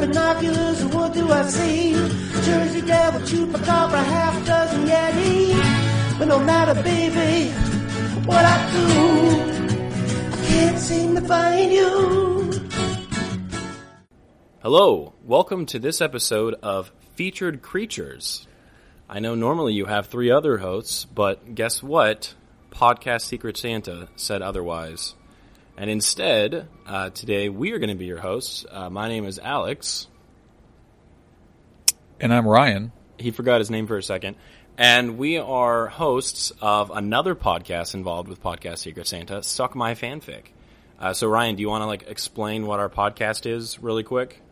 binoculars, what do I see? Jersey Devil, Chupacabra, half dozen Yeti. But no matter, baby, what I do, I can't seem to find you. Hello, welcome to this episode of Featured Creatures. I know normally you have three other hosts, but guess what? Podcast Secret Santa said otherwise. And instead, uh, today we are going to be your hosts. Uh, my name is Alex. And I'm Ryan. He forgot his name for a second. And we are hosts of another podcast involved with Podcast Secret Santa, Suck My Fanfic. Uh, so Ryan, do you want to like explain what our podcast is really quick?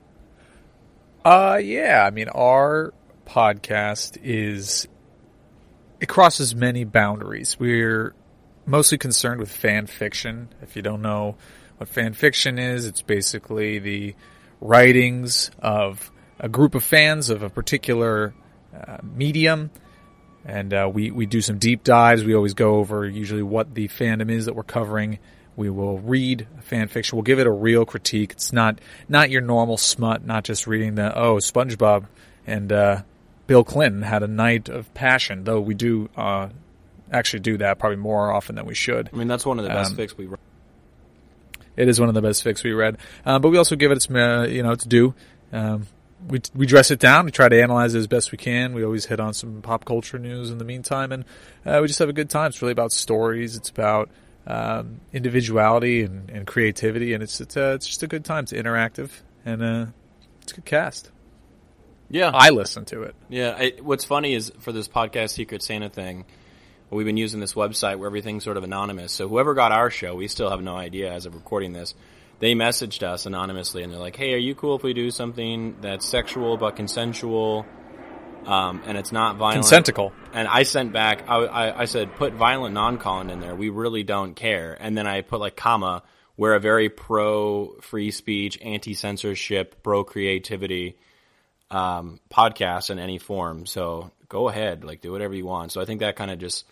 Uh, yeah. I mean, our podcast is it crosses many boundaries. We're mostly concerned with fan fiction. If you don't know what fan fiction is, it's basically the writings of a group of fans of a particular uh, medium. And uh, we, we do some deep dives. We always go over usually what the fandom is that we're covering. We will read fan fiction. We'll give it a real critique. It's not not your normal smut, not just reading the oh SpongeBob and uh, Bill Clinton had a night of passion. Though we do uh, actually do that probably more often than we should. I mean, that's one of the best Um, fics we read. It is one of the best fics we read, uh, but we also give it its uh, you know its due. Um, we we dress it down. We try to analyze it as best we can. We always hit on some pop culture news in the meantime, and uh, we just have a good time. It's really about stories. It's about um, individuality and, and creativity, and it's it's uh, it's just a good time. It's interactive, and uh, it's a good cast. Yeah, I listen to it. Yeah, I, what's funny is for this podcast Secret Santa thing, we've been using this website where everything's sort of anonymous. So whoever got our show, we still have no idea as of recording this. They messaged us anonymously and they're like, "Hey, are you cool if we do something that's sexual but consensual, um, and it's not violent?" Consentical. And I sent back, I, I, I said, put violent non-colon in there. We really don't care. And then I put like comma, we're a very pro free speech, anti censorship, pro creativity um, podcast in any form. So go ahead, like do whatever you want. So I think that kind of just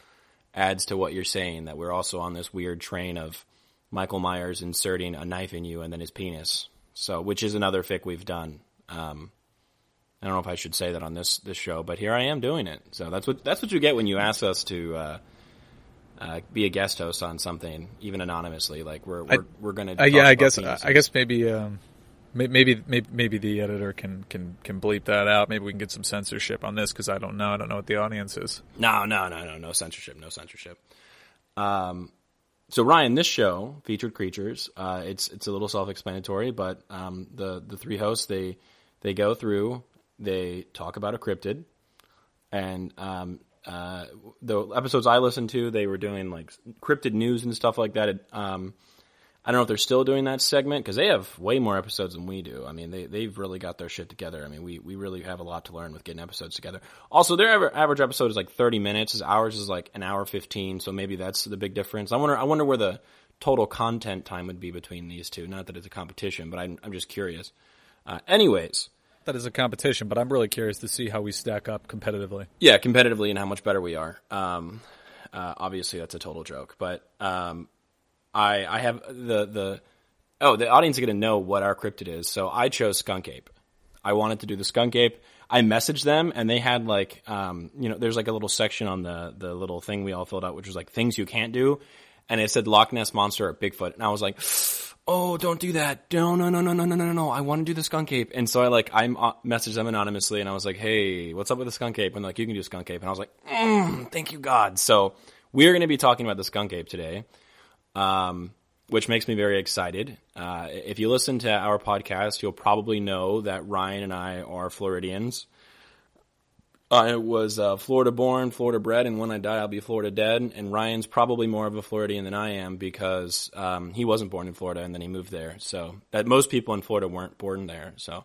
adds to what you're saying that we're also on this weird train of Michael Myers inserting a knife in you and then his penis. So which is another fic we've done. Um, I don't know if I should say that on this this show, but here I am doing it. So that's what that's what you get when you ask us to uh, uh, be a guest host on something, even anonymously. Like we're we're, we're going to. Uh, yeah, I guess I guess maybe um, maybe maybe maybe the editor can can can bleep that out. Maybe we can get some censorship on this because I don't know. I don't know what the audience is. No, no, no, no, no censorship, no censorship. Um, so Ryan, this show featured creatures. Uh, it's it's a little self-explanatory, but um, the the three hosts they they go through, they talk about a cryptid, and um, uh, the episodes I listened to, they were doing like cryptid news and stuff like that. It, um, I don't know if they're still doing that segment because they have way more episodes than we do. I mean, they they've really got their shit together. I mean, we we really have a lot to learn with getting episodes together. Also, their aver- average episode is like thirty minutes. Ours is like an hour fifteen. So maybe that's the big difference. I wonder I wonder where the total content time would be between these two. Not that it's a competition, but I'm I'm just curious. Uh, anyways, That is a competition, but I'm really curious to see how we stack up competitively. yeah, competitively and how much better we are. Um, uh, obviously, that's a total joke, but um, I I have the the oh the audience is going to know what our cryptid is. So I chose skunk ape. I wanted to do the skunk ape. I messaged them and they had like um, you know there's like a little section on the the little thing we all filled out, which was like things you can't do, and it said Loch Ness monster or Bigfoot, and I was like. Oh, don't do that! No, no, no, no, no, no, no, no! I want to do the skunk ape, and so I like I uh, messaged them anonymously, and I was like, "Hey, what's up with the skunk ape?" And like, "You can do skunk ape," and I was like, mm, "Thank you, God." So we're going to be talking about the skunk ape today, um, which makes me very excited. Uh, if you listen to our podcast, you'll probably know that Ryan and I are Floridians. I was uh, Florida born, Florida bred, and when I die, I'll be Florida dead. And Ryan's probably more of a Floridian than I am because um, he wasn't born in Florida and then he moved there. So that most people in Florida weren't born there. So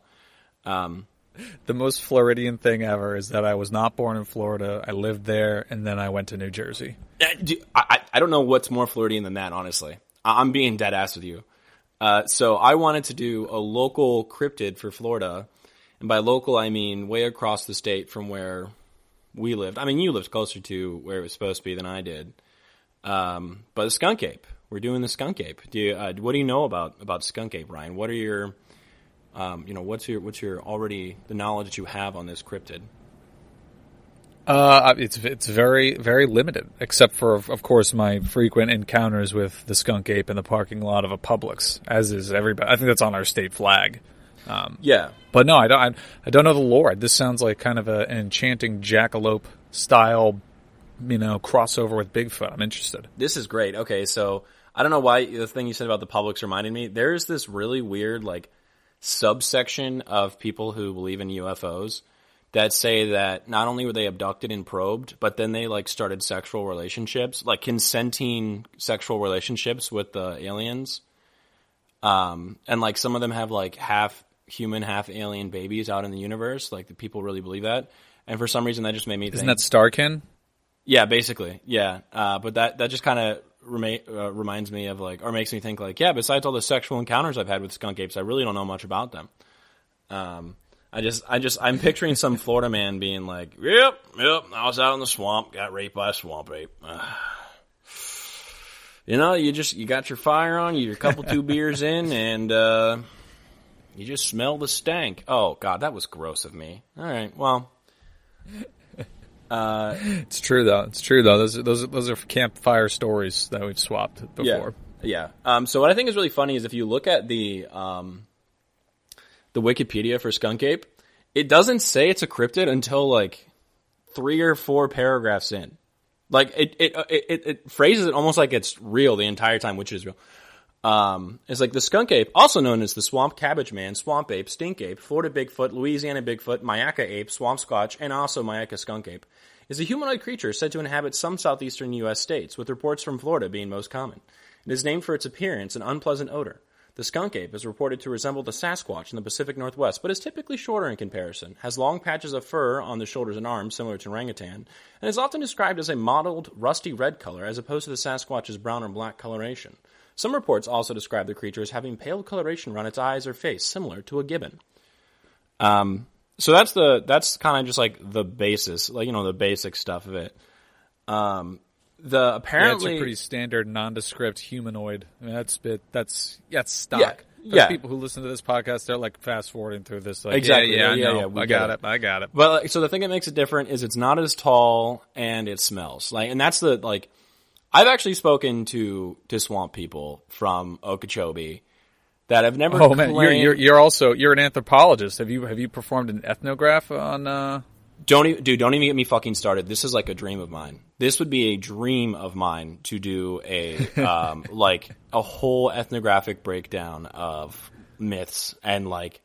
um, The most Floridian thing ever is that I was not born in Florida. I lived there, and then I went to New Jersey. I, I don't know what's more Floridian than that, honestly. I'm being dead ass with you. Uh, so I wanted to do a local cryptid for Florida. And by local, I mean way across the state from where we lived. I mean, you lived closer to where it was supposed to be than I did. Um, but the skunk ape. We're doing the skunk ape. Do you, uh, what do you know about, about skunk ape, Ryan? What are your Um, you know, what's your what's your already the knowledge that you have on this cryptid? Uh, it's it's very very limited, except for of course my frequent encounters with the skunk ape in the parking lot of a Publix, as is everybody. I think that's on our state flag. Um, Yeah, but no, I don't. I, I don't know the lore. This sounds like kind of a, an enchanting jackalope style, you know, crossover with Bigfoot. I'm interested. This is great. Okay, so I don't know why the thing you said about the Publix reminded me. There's this really weird like subsection of people who believe in UFOs that say that not only were they abducted and probed, but then they like started sexual relationships, like consenting sexual relationships with the aliens. Um, and like some of them have like half human, half alien babies out in the universe. Like the people really believe that. And for some reason, that just made me think Isn't think. that Starkin? Yeah, basically, yeah. Uh, but that that just kind of rema- uh, reminds me of like, or makes me think like, yeah. Besides all the sexual encounters I've had with skunk apes, I really don't know much about them. Um, I just, I just, I'm picturing some Florida man being like, "Yep, yep, I was out in the swamp, got raped by a swamp ape." You know, you just you got your fire on, you're a couple two beers in, and uh, you just smell the stank. Oh God, that was gross of me. All right, well. It's true though. It's true though. Those are- those are- those are campfire stories that we've swapped before. Yeah. Yeah. Um, so what I think is really funny is if you look at the um, the Wikipedia for skunk ape, it doesn't say it's a cryptid until like three or four paragraphs in. Like it it it, it, it phrases it almost like it's real the entire time, which is real. Um, it's like the skunk ape, also known as the swamp cabbage man, swamp ape, stink ape, Florida Bigfoot, Louisiana Bigfoot, Myakka ape, swamp squatch, and also Myakka skunk ape, is a humanoid creature said to inhabit some southeastern U.S. states, with reports from Florida being most common. It is named for its appearance and unpleasant odor. The skunk ape is reported to resemble the Sasquatch in the Pacific Northwest, but is typically shorter in comparison, has long patches of fur on the shoulders and arms similar to orangutan, and is often described as a mottled, rusty red color as opposed to the Sasquatch's brown or black coloration. Some reports also describe the creature as having pale coloration around its eyes or face, similar to a gibbon. Um, so that's the that's kind of just like the basis, like you know the basic stuff of it. Um, the Yeah, it's apparently a pretty standard nondescript humanoid. I mean, that's bit. That's that's stock. Yeah, There's yeah. people who listen to this podcast, they're like fast forwarding through this. Like, Exactly. Yeah, yeah, Yeah, yeah, I got it. it. I got it. Well, like, so the thing that makes it different is it's not as tall and it smells like, and that's the like. I've actually spoken to to swamp people from Okeechobee that have never. Oh man, you're, you're you're also you're an anthropologist. Have you have you performed an ethnograph on? uh Don't even, dude, don't even get me fucking started. This is like a dream of mine. This would be a dream of mine to do a, um, like a whole ethnographic breakdown of myths and like,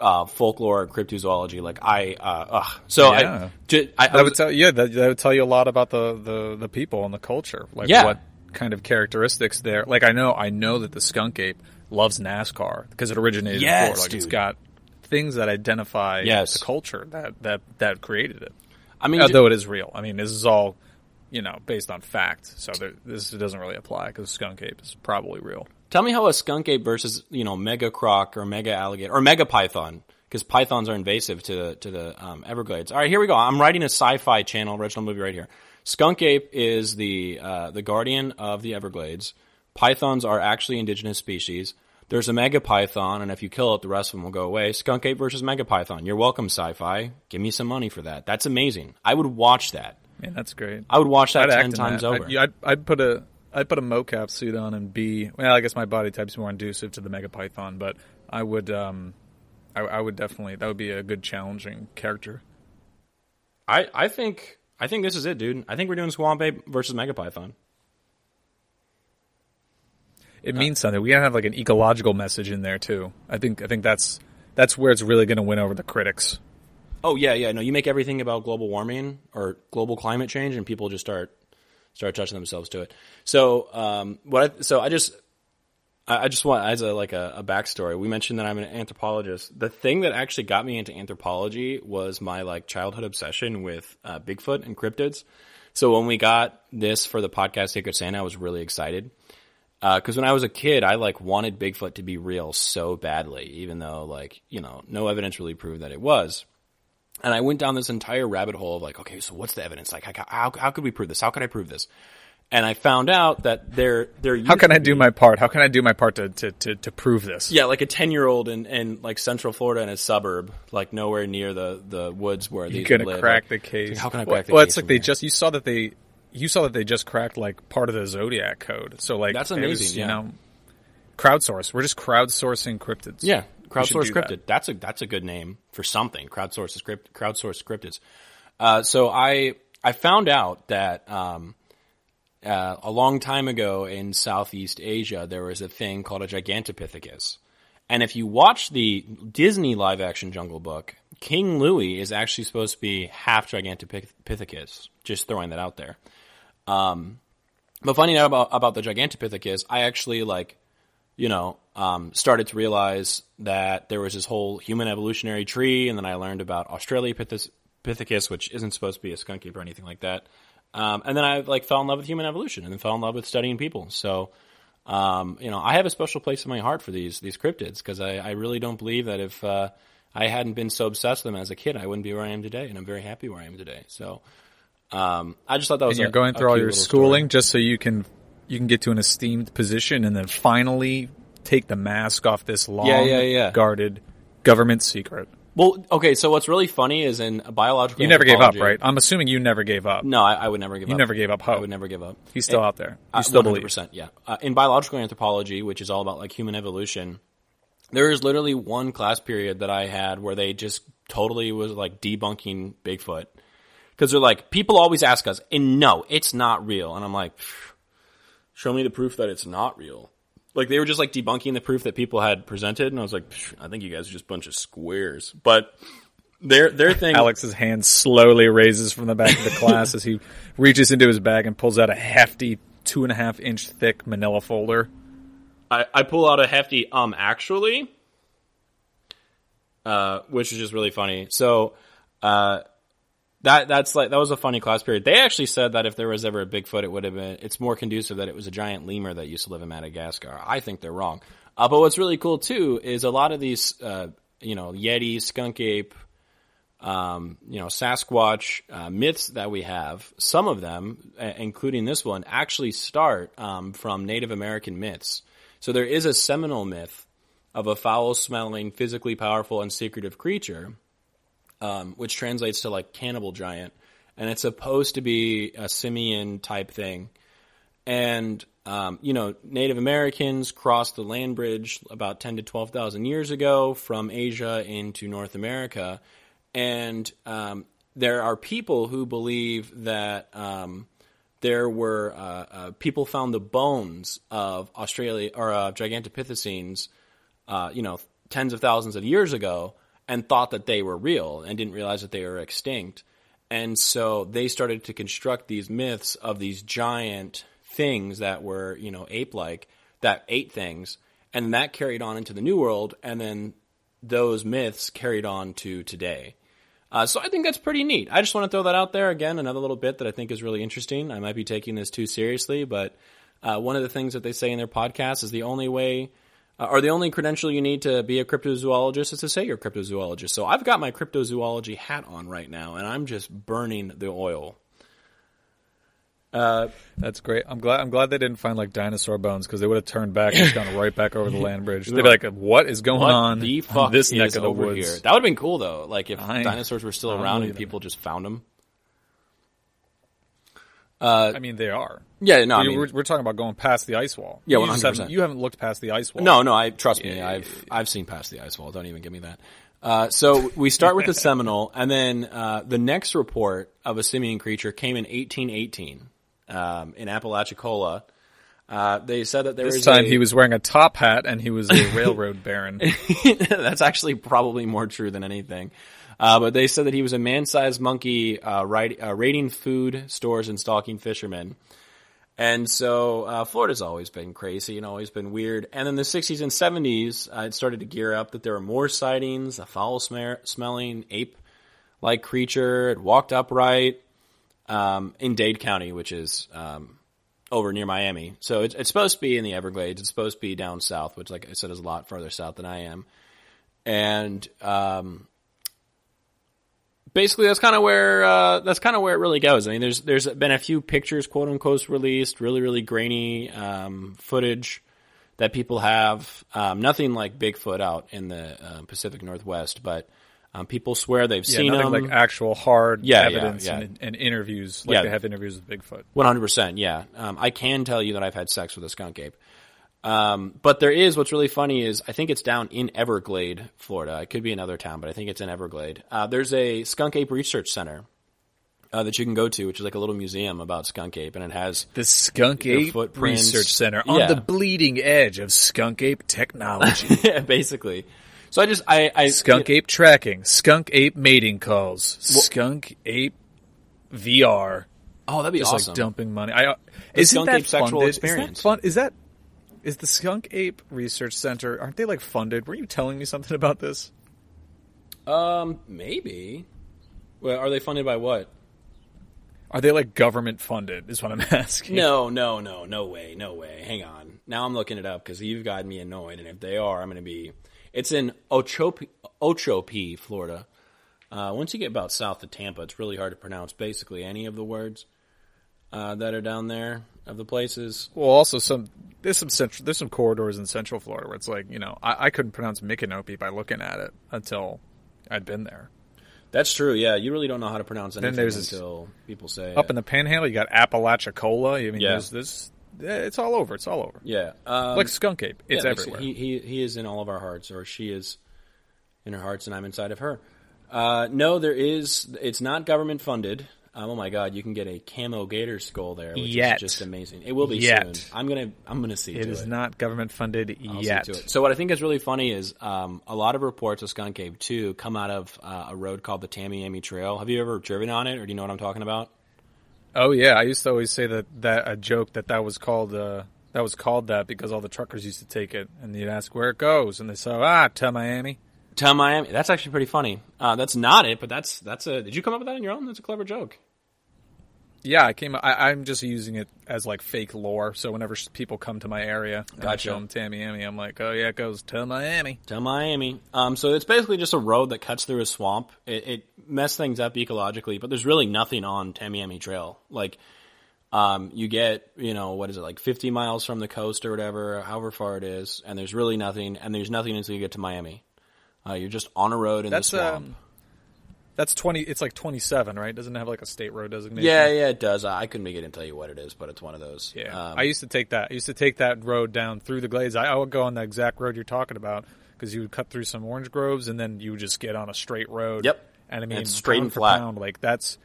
uh, folklore and cryptozoology. Like I, uh, ugh. So Yeah. I, ju- I, I was- would tell yeah that, that would tell you a lot about the, the, the people and the culture. Like Yeah. what kind of characteristics there. Like I know I know that the skunk ape loves NASCAR because it originated Yes, in Florida. Like it's dude. got things that identify Yes. the culture that that that created it. I mean, Although it is real. I mean, this is all you know based on fact. So there, this doesn't really apply because skunk ape is probably real. Tell me how a skunk ape versus you know mega croc or mega alligator or mega python because pythons are invasive to the to the um, Everglades. All right, here we go. I'm writing a sci-fi channel original movie right here. Skunk ape is the uh, the guardian of the Everglades. Pythons are actually indigenous species. There's a mega python, and if you kill it, the rest of them will go away. Skunk ape versus mega python. You're welcome, sci-fi. Give me some money for that. That's amazing. I would watch that. Man, that's great. I would watch that I'd ten times that. over. I'd, I'd put a I'd put a mocap suit on and be well. I guess my body type's more conducive to the Megapython, but I would um, I, I would definitely that would be a good challenging character. I, I think I think this is it, dude. I think we're doing Swamp versus Megapython. It means something. We gotta have like an ecological message in there too. I think I think that's that's where it's really going to win over the critics. Oh yeah, yeah. No, you make everything about global warming or global climate change, and people just start start touching themselves to it. So, um, what? I, so I just I, I just want as a like a, a backstory. We mentioned that I'm an anthropologist. The thing that actually got me into anthropology was my like childhood obsession with uh, Bigfoot and cryptids. So when we got this for the podcast Sacred Santa, I was really excited. because when I was a kid, I like wanted Bigfoot to be real so badly, even though like you know no evidence really proved that it was. And I went down this entire rabbit hole of like, okay, so what's the evidence? Like, how how, how could we prove this? How could I prove this? and I found out that they're they're How can I do usually- my part? How can I do my part to to to, to prove this? yeah like a ten year old in, in like Central Florida in a suburb like nowhere near the the woods where You're these gonna live. crack like, the case. How can I Well- crack the well, case? it's like they just you saw that they you saw that they just cracked like part of the zodiac code. So like That's it was, amazing, you yeah. know, crowdsource. We're just crowdsourcing cryptids. Yeah, crowdsource do that. That's a that's a good name for something. Crowdsource script crowdsource scripted. Uh, so I I found out that um, uh, a long time ago in Southeast Asia there was a thing called a Gigantopithecus, and if you watch the Disney live action Jungle Book, King Louis is actually supposed to be half Gigantopithecus. Just throwing that out there. Um, but finding out about about the Gigantopithecus, I actually like you know, um, started to realize that there was this whole human evolutionary tree, and then I learned about Australopithecus, which isn't supposed to be a skunk ape or anything like that. Um, and then I like fell in love with human evolution, and then fell in love with studying people. So, um, you know, I have a special place in my heart for these these cryptids because I, I really don't believe that if uh, I hadn't been so obsessed with them as a kid, I wouldn't be where I am today, and I'm very happy where I am today. So, um, I just thought that was And you're a- going through all your little story. schooling just so you can you can get to an esteemed position and then finally take the mask off this long Yeah, yeah, yeah. guarded government secret. Well, okay, so what's really funny is in biological. You never gave up, right? I'm assuming you never gave up. No, I, I would never give You up. You never gave up hope. I would never give up. He's still And- out there. You Uh, still 100%, believe. Yeah. Uh, in biological anthropology, which is all about like human evolution, there is literally one class period that I had where they just totally was like debunking Bigfoot. Because they're like, people always ask us, and no, it's not real. And I'm like, show me the proof that it's not real. Like they were just like debunking the proof that people had presented, and I was like, I think you guys are just a bunch of squares. But their their thing, Alex's hand slowly raises from the back of the class as he reaches into his bag and pulls out a hefty two and a half inch thick manila folder. I, I pull out a hefty um actually, uh, which is just really funny. So, uh, that that's like that was a funny class period. They actually said that if there was ever a Bigfoot, it would have been. It's more conducive that it was a giant lemur that used to live in Madagascar. I think they're wrong. Uh, but what's really cool too is a lot of these, uh, you know, Yeti, skunk ape, um, you know, Sasquatch uh, myths that we have. Some of them, uh, including this one, actually start um, from Native American myths. So there is a Seminole myth of a foul-smelling, physically powerful, and secretive creature, um, which translates to like cannibal giant, and it's supposed to be a simian type thing. And um, you know, Native Americans crossed the land bridge about ten to twelve thousand years ago from Asia into North America, and um, there are people who believe that um, there were uh, uh, people found the bones of Australia or uh, Gigantopithecines, you know, tens of thousands of years ago, and thought that they were real and didn't realize that they were extinct. And so they started to construct these myths of these giant things that were, you know, ape-like that ate things, and that carried on into the New World, and then those myths carried on to today. Uh, so I think that's pretty neat. I just want to throw that out there again. Another little bit that I think is really interesting. I might be taking this too seriously, but uh, one of the things that they say in their podcast is the only way, uh, or the only credential you need to be a cryptozoologist is to say you're a cryptozoologist. So I've got my cryptozoology hat on right now, and I'm just burning the oil. That's great. I'm glad. I'm glad they didn't find like dinosaur bones because they would have turned back and just gone right back over the land bridge. They'd be like, "What is going What on the on fuck this is neck of the over woods?" here? That would have been cool though. Like if I- dinosaurs were still around and people just found them. I mean, they are. Yeah, no, I mean, we're, we're talking about going past the ice wall. Yeah, you 100%. haven't, you haven't looked past the ice wall. No, no, I trust me. I've I've seen past the ice wall. Don't even give me that. Uh, so we start with the Seminole, and then uh, the next report of a simian creature came in 1818 um, in Apalachicola. Uh, they said that there This was time a- he was wearing a top hat and he was a railroad baron. That's actually probably more true than anything. Uh, but they said that he was a man-sized monkey uh, rid- uh, raiding food stores and stalking fishermen. And so uh, Florida's always been crazy and always been weird. And in the 60s and 70s, uh, it started to gear up that there were more sightings, a foul-smelling ape-like creature. It walked upright um, in Dade County, which is um, over near Miami. So it's, it's supposed to be in the Everglades. It's supposed to be down south, which, like I said, is a lot farther south than I am. And um, basically that's kind of where uh, that's kind of where it really goes. I mean, there's there's been a few pictures, quote unquote, released, really really grainy um, footage that people have. Um, nothing like Bigfoot out in the uh, Pacific Northwest, but um, people swear they've Yeah, seen them. like actual hard Yeah, evidence yeah. And, and interviews like Yeah. they have interviews with Bigfoot. One hundred percent, yeah. Um, I can tell you that I've had sex with a skunk ape. Um, but there is what's really funny is I think it's down in Everglade, Florida. It could be another town, but I think it's in Everglade. Uh, there's a skunk ape research center uh, that you can go to, which is like a little museum about skunk ape, and it has The Skunk Ape footprints. Research Center on Yeah. the bleeding edge of skunk ape technology. yeah, basically. So I just I, I skunk ape tracking, skunk ape mating calls, skunk ape VR. Oh, that'd be Just awesome. like dumping money. I, isn't skunk that ape sexual experience. Is that fun? Is that is the Skunk Ape Research Center? Aren't they like funded? Were you telling me something about this? um, maybe. Well, are they funded by what? Are they like government funded? Is what I'm asking. No, no, no, no way, no way. Hang on. Now I'm looking it up because you've got me annoyed, and if they are, I'm going to be. It's in Ochopee, Ochopee, Florida. Uh, once you get about south of Tampa, it's really hard to pronounce basically any of the words uh, that are down there of the places. Well, also some there's some central there's some corridors in Central Florida where it's like you know I, I couldn't pronounce Micanopy by looking at it until I'd been there. That's true. Yeah, you really don't know how to pronounce anything there's this- until people say Up it. in the Panhandle, you got Apalachicola. I mean, Yeah. there's this. It's all over. It's all over. yeah, um, like skunk ape. It's yeah, everywhere. He, he he is in all of our hearts, or she is in our hearts, and I'm inside of her. Uh, no, there is. It's not government funded. Um, oh my god, you can get a camo gator skull there, which Yet. is just amazing. It will be Yet. soon. I'm gonna I'm gonna see it to is it. not government funded I'll see yet. to it. So what I think is really funny is um, a lot of reports of skunk ape too come out of uh, a road called the Tamiami Trail. Have you ever driven on it, or do you know what I'm talking about? Oh yeah, I used to always say that that a joke that that was called uh, that was called that because all the truckers used to take it and you'd ask where it goes and they say ah to Miami. To Miami. That's actually pretty funny. Uh, that's not it, but that's that's a. Did you come up with that on your own? That's a clever joke. Yeah, I came. I, I'm just using it as like fake lore. So whenever people come to my area and I show them Tamiami, I'm like, oh yeah, it goes to Miami. to Miami. Um, so it's basically just a road that cuts through a swamp. It, it messed things up ecologically, but there's really nothing on Tamiami Trail. Like, um, you get, you know, what is it, like 50 miles from the coast or whatever, however far it is, and there's really nothing, and there's nothing until you get to Miami. Uh, you're just on a road in That's the swamp. um, that's twenty. It's like 27, right? Doesn't it have like a state road designation. yeah, yeah, it does. I couldn't make it and tell you what it is, but it's one of those. Yeah, Um, I used to take that. I used to take that road down through the glades. I, I would go on the exact road you're talking about because you would cut through some orange groves and then you would just get on a straight road. Yep. and I mean it's straight and flat. pound, like that's.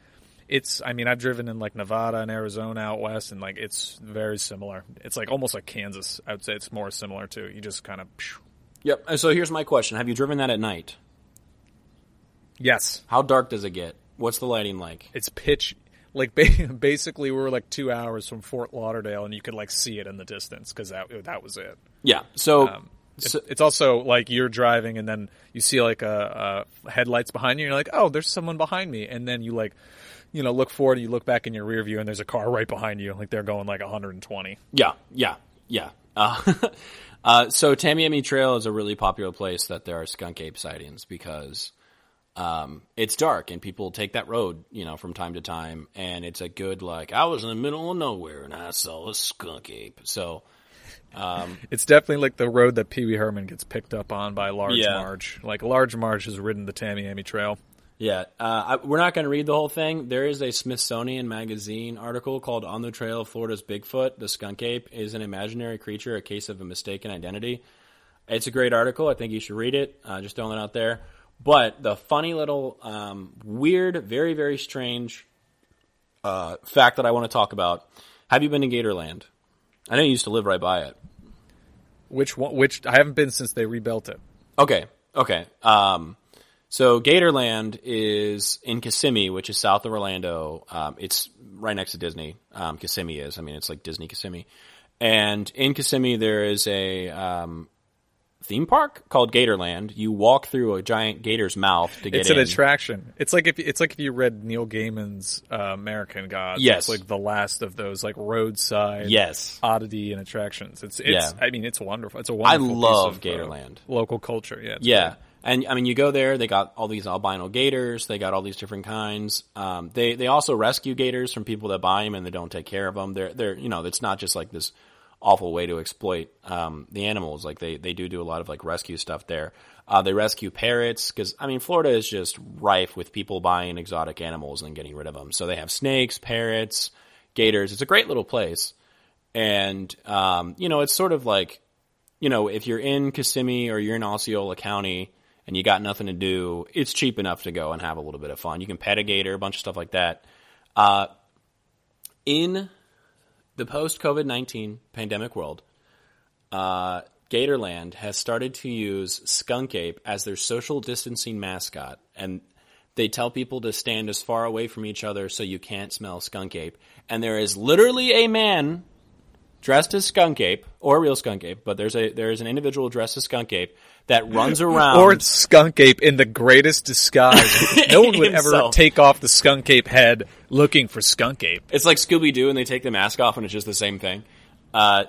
It's. I mean, I've driven in like Nevada and Arizona out west, and like it's very similar. It's like almost like Kansas. I would say it's more similar to. You just kind of. Yep. And so here's my question: Have you driven that at night? Yes, How dark does it get? What's the lighting like? it's pitch. Like basically, we were like two hours from Fort Lauderdale, and you could like see it in the distance because that that was it. Yeah. So, Um, so it's also like you're driving and then you see like a, a headlights behind you and you're like oh there's someone behind me and then you like you know look forward and you look back in your rear view and there's a car right behind you like they're going like 120 Yeah, yeah, yeah. Uh, uh, so Tamiami Trail is a really popular place that there are skunk ape sightings because um, it's dark and people take that road, you know, from time to time, and it's a good like I was in the middle of nowhere and I saw a skunk ape. So it's definitely like the road that Pee Wee Herman gets picked up on by Large Yeah. Marge like Large Marge has ridden the Tamiami Trail yeah, uh, I, we're not going to read the whole thing. There is a Smithsonian Magazine article called "On the Trail of Florida's Bigfoot: The Skunk Ape is an imaginary creature, a case of a mistaken identity." It's a great article. I think you should read it. Uh, just throwing it out there. But the funny little, um, weird, very, very strange uh, fact that I want to talk about. Have you been to Gatorland? I know you used to live right by it. which one which I haven't been since they rebuilt it Okay, okay. Um, so Gatorland is in Kissimmee, which is south of Orlando. Um, it's right next to Disney. Um, Kissimmee is. I mean, it's like Disney Kissimmee. And in Kissimmee, there is a um, theme park called Gatorland. You walk through a giant gator's mouth to get it's in. an attraction. It's like if it's like if you read Neil Gaiman's uh, American Gods. Yes. it's like the last of those like roadside Yes. oddity and attractions. It's it's Yeah. I mean it's wonderful. It's a wonderful. I love piece of, uh, Gatorland. local culture. Yeah, Yeah. great. And I mean, you go there, they got all these albino gators, they got all these different kinds. Um, they they also rescue gators from people that buy them and they don't take care of them. They're they're you know it's not just like this awful way to exploit um, the animals. Like they they do do a lot of like rescue stuff there. Uh, they rescue parrots because I mean Florida is just rife with people buying exotic animals and getting rid of them. So they have snakes, parrots, gators. It's a great little place, and um, you know it's sort of like you know if you're in Kissimmee or you're in Osceola County and you got nothing to do, it's cheap enough to go and have a little bit of fun. You can pet a gator, a bunch of stuff like that. Uh, in the post COVID 19 pandemic world, uh, Gatorland has started to use Skunk Ape as their social distancing mascot. And they tell people to stand as far away from each other so you can't smell Skunk Ape. And there is literally a man dressed as Skunk Ape, or a real Skunk Ape, but there's a there is an individual dressed as Skunk Ape that runs around. Or it's Skunk Ape in the greatest disguise. no one would ever Himself. take off the Skunk Ape head looking for Skunk Ape. It's like Scooby Doo, and they take the mask off, and it's just the same thing. Uh,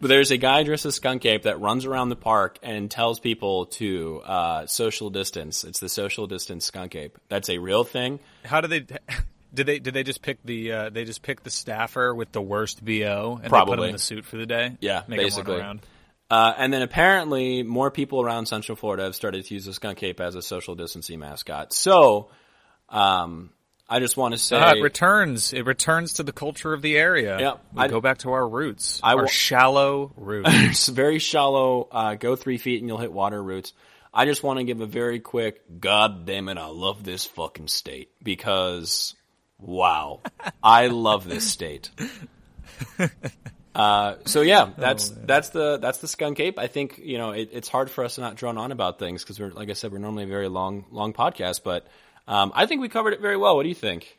but there's a guy dressed as Skunk Ape that runs around the park and tells people to uh, social distance. It's the social distance Skunk Ape. That's a real thing. How do they? Did they? Did they just pick the? Uh, they just pick the staffer with the worst bo and they put Probably. him in the suit for the day. Yeah, Make basically. around. Uh, and then apparently more people around Central Florida have started to use the Skunk Ape as a social distancing mascot. So, um, I just want to say, Ah, it returns. It returns to the culture of the area. Yeah, we I- go back to our roots. I our shallow roots. very shallow. Uh, go three feet and you'll hit water roots. I just want to give a very quick, God damn it, I love this fucking state because, wow, I love this state. Uh, so yeah, that's that's the that's the skunk ape. I think you know it, it's hard for us to not drone on about things because we're like I said we're normally a very long long podcast, but um, I think we covered it very well. What do you think?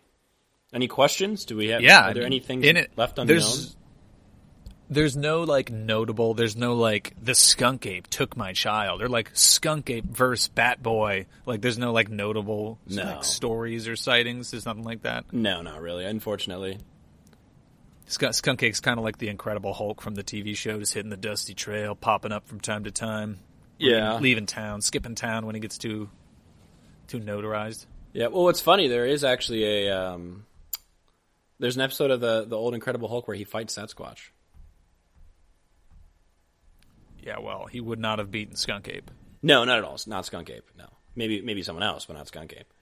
Any questions? Do we have? yeah. Are I there mean, any things in it, left unknown? There's, there's no like notable. There's no like the skunk ape took my child or like skunk ape versus bat boy. Like there's no like notable No. like stories or sightings. There's nothing like that. No, not really. Unfortunately, Skunk, skunk ape's kind of like the Incredible Hulk from the TV show, just hitting the dusty trail, popping up from time to time. Yeah. leaving, leaving town, skipping town when he gets too too notarized. Yeah, well, what's funny, there is actually a um, there's an episode of the the old Incredible Hulk where he fights Sasquatch. Yeah, well, he would not have beaten Skunk Ape. No, not at all. Not Skunk Ape. No, maybe maybe someone else, but not Skunk Ape.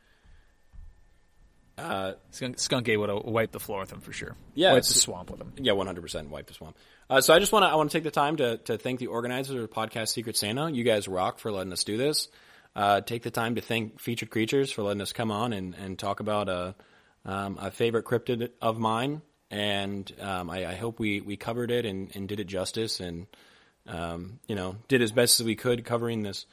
Uh, Skunk, Skunk Ape would have wiped the floor with him for sure. Yeah, wiped the swamp with him. yeah, one hundred percent wipe the swamp. Uh, so I just want to I want to take the time to to thank the organizers of the podcast Secret Santa. You guys rock for letting us do this. Uh, take the time to thank Featured Creatures for letting us come on and and talk about a um, a favorite cryptid of mine. And um, I, I hope we we covered it and, and did it justice and um, you know did as best as we could covering this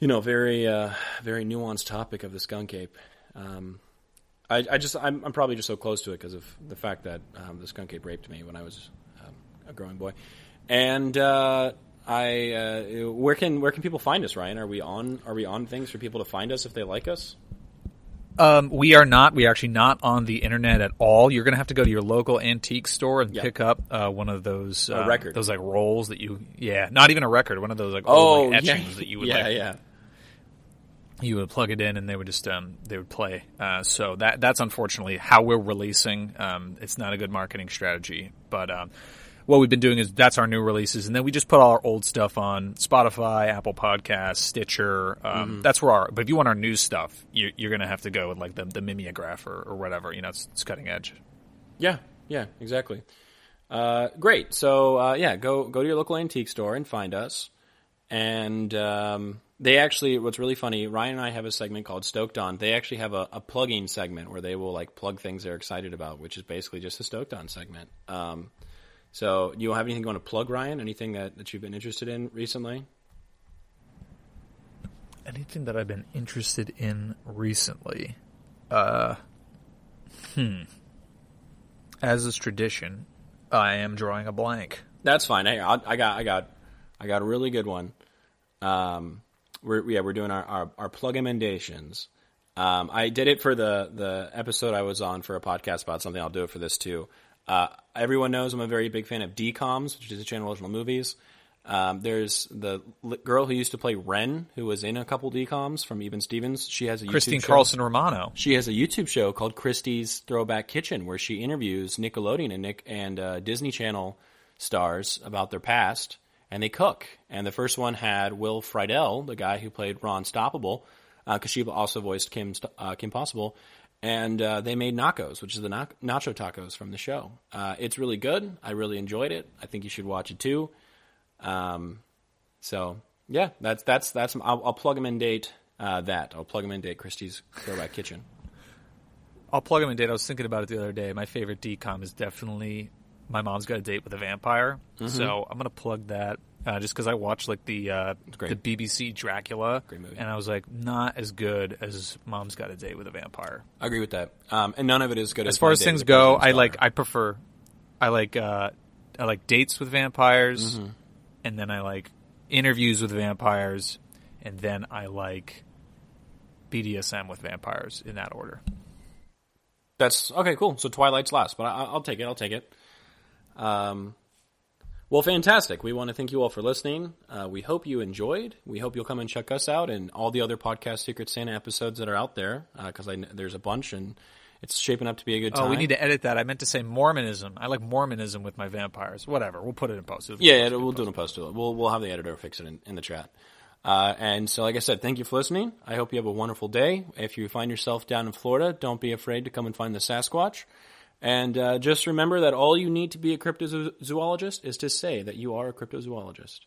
you know very uh, very nuanced topic of the skunk ape. Um, I, I just I'm, I'm probably just so close to it because of the fact that um, the skunk ape raped me when I was um, a growing boy, and uh, I uh, where can where can people find us, Ryan? Are we on Are we on things for people to find us if they like us? Um, we are not. We are actually not on the internet at all. You're going to have to go to your local antique store and Yeah. pick up uh, one of those um, record. those like rolls that you. Yeah, not even a record. One of those like Oh, old like, yeah, that you would yeah, like yeah. you would plug it in and they would just um, they would play. Uh, so that that's unfortunately how we're releasing. Um, it's not a good marketing strategy, but um, what we've been doing is that's our new releases, and then we just put all our old stuff on Spotify, Apple Podcasts, Stitcher. Um, That's where our. But if you want our new stuff, you, you're going to have to go with like the the mimeograph or, or whatever. You know, it's, it's cutting edge. Yeah, yeah, exactly. Uh, great. So uh, yeah, go go to your local antique store and find us. And um, they actually, what's really funny, Ryan and I have a segment called Stoked On. They actually have a, a plugging segment where they will like plug things they're excited about, which is basically just a Stoked On segment. Um, so, do you have anything you want to plug, Ryan? Anything that, that you've been interested in recently? Anything that I've been interested in recently, uh, hmm. As is tradition, I am drawing a blank. That's fine. I, I got, I got, I got a really good one. Um, we're yeah, we're doing our our, our plug emendations. Um, I did it for the the episode I was on for a podcast about something. I'll do it for this too. Uh, everyone knows I'm a very big fan of DComs, which is channel of original movies. Um, there's the girl who used to play Ren, who was in a couple DComs from Even Stevens. She has a Christy YouTube show. Carlson Romano. She has a YouTube show called Christy's Throwback Kitchen, where she interviews Nickelodeon and Nick and uh, Disney Channel stars about their past, and they cook. And the first one had Will Friedle, the guy who played Ron Stoppable, because she also voiced Kim uh, Kim Possible, and uh, they made nachos, which is the nach- nacho tacos from the show. Uh, it's really good. I really enjoyed it. I think you should watch it too. Um, so yeah, that's that's that's. I'll, I'll plug them in date. Uh, that I'll plug them in date. Christy's Throwback Kitchen. I'll plug him in date. I was thinking about it the other day. My favorite decom is definitely My Mom's Got a Date with a Vampire. So I'm gonna plug that uh, just because I watched like the uh, the. BBC Dracula, Great movie. and I was like, not as good as Mom's Got a Date with a Vampire. I agree with that. Um, and none of it is good. As as far as things go, I like I prefer I like uh, I like dates with vampires, Mm-hmm. and then I like interviews with vampires, and then I like BDSM with vampires in that order. That's okay. Cool. So Twilight's last, but I, I'll take it. I'll take it. Um, well, fantastic. We want to thank you all for listening. Uh, we hope you enjoyed. We hope you'll come and check us out and all the other podcast Secret Santa episodes that are out there because I kn there's a bunch and it's shaping up to be a good time. Oh, we need to edit that. I meant to say Mormonism. I like Mormonism with my vampires. Whatever. We'll put it in post. It'll Yeah, post. yeah, we'll do it in post. We'll we'll have the editor fix it in, in the chat. Uh, and so, like I said, thank you for listening. I hope you have a wonderful day. If you find yourself down in Florida, don't be afraid to come and find the Sasquatch. And uh, just remember that all you need to be a cryptozoologist is to say that you are a cryptozoologist.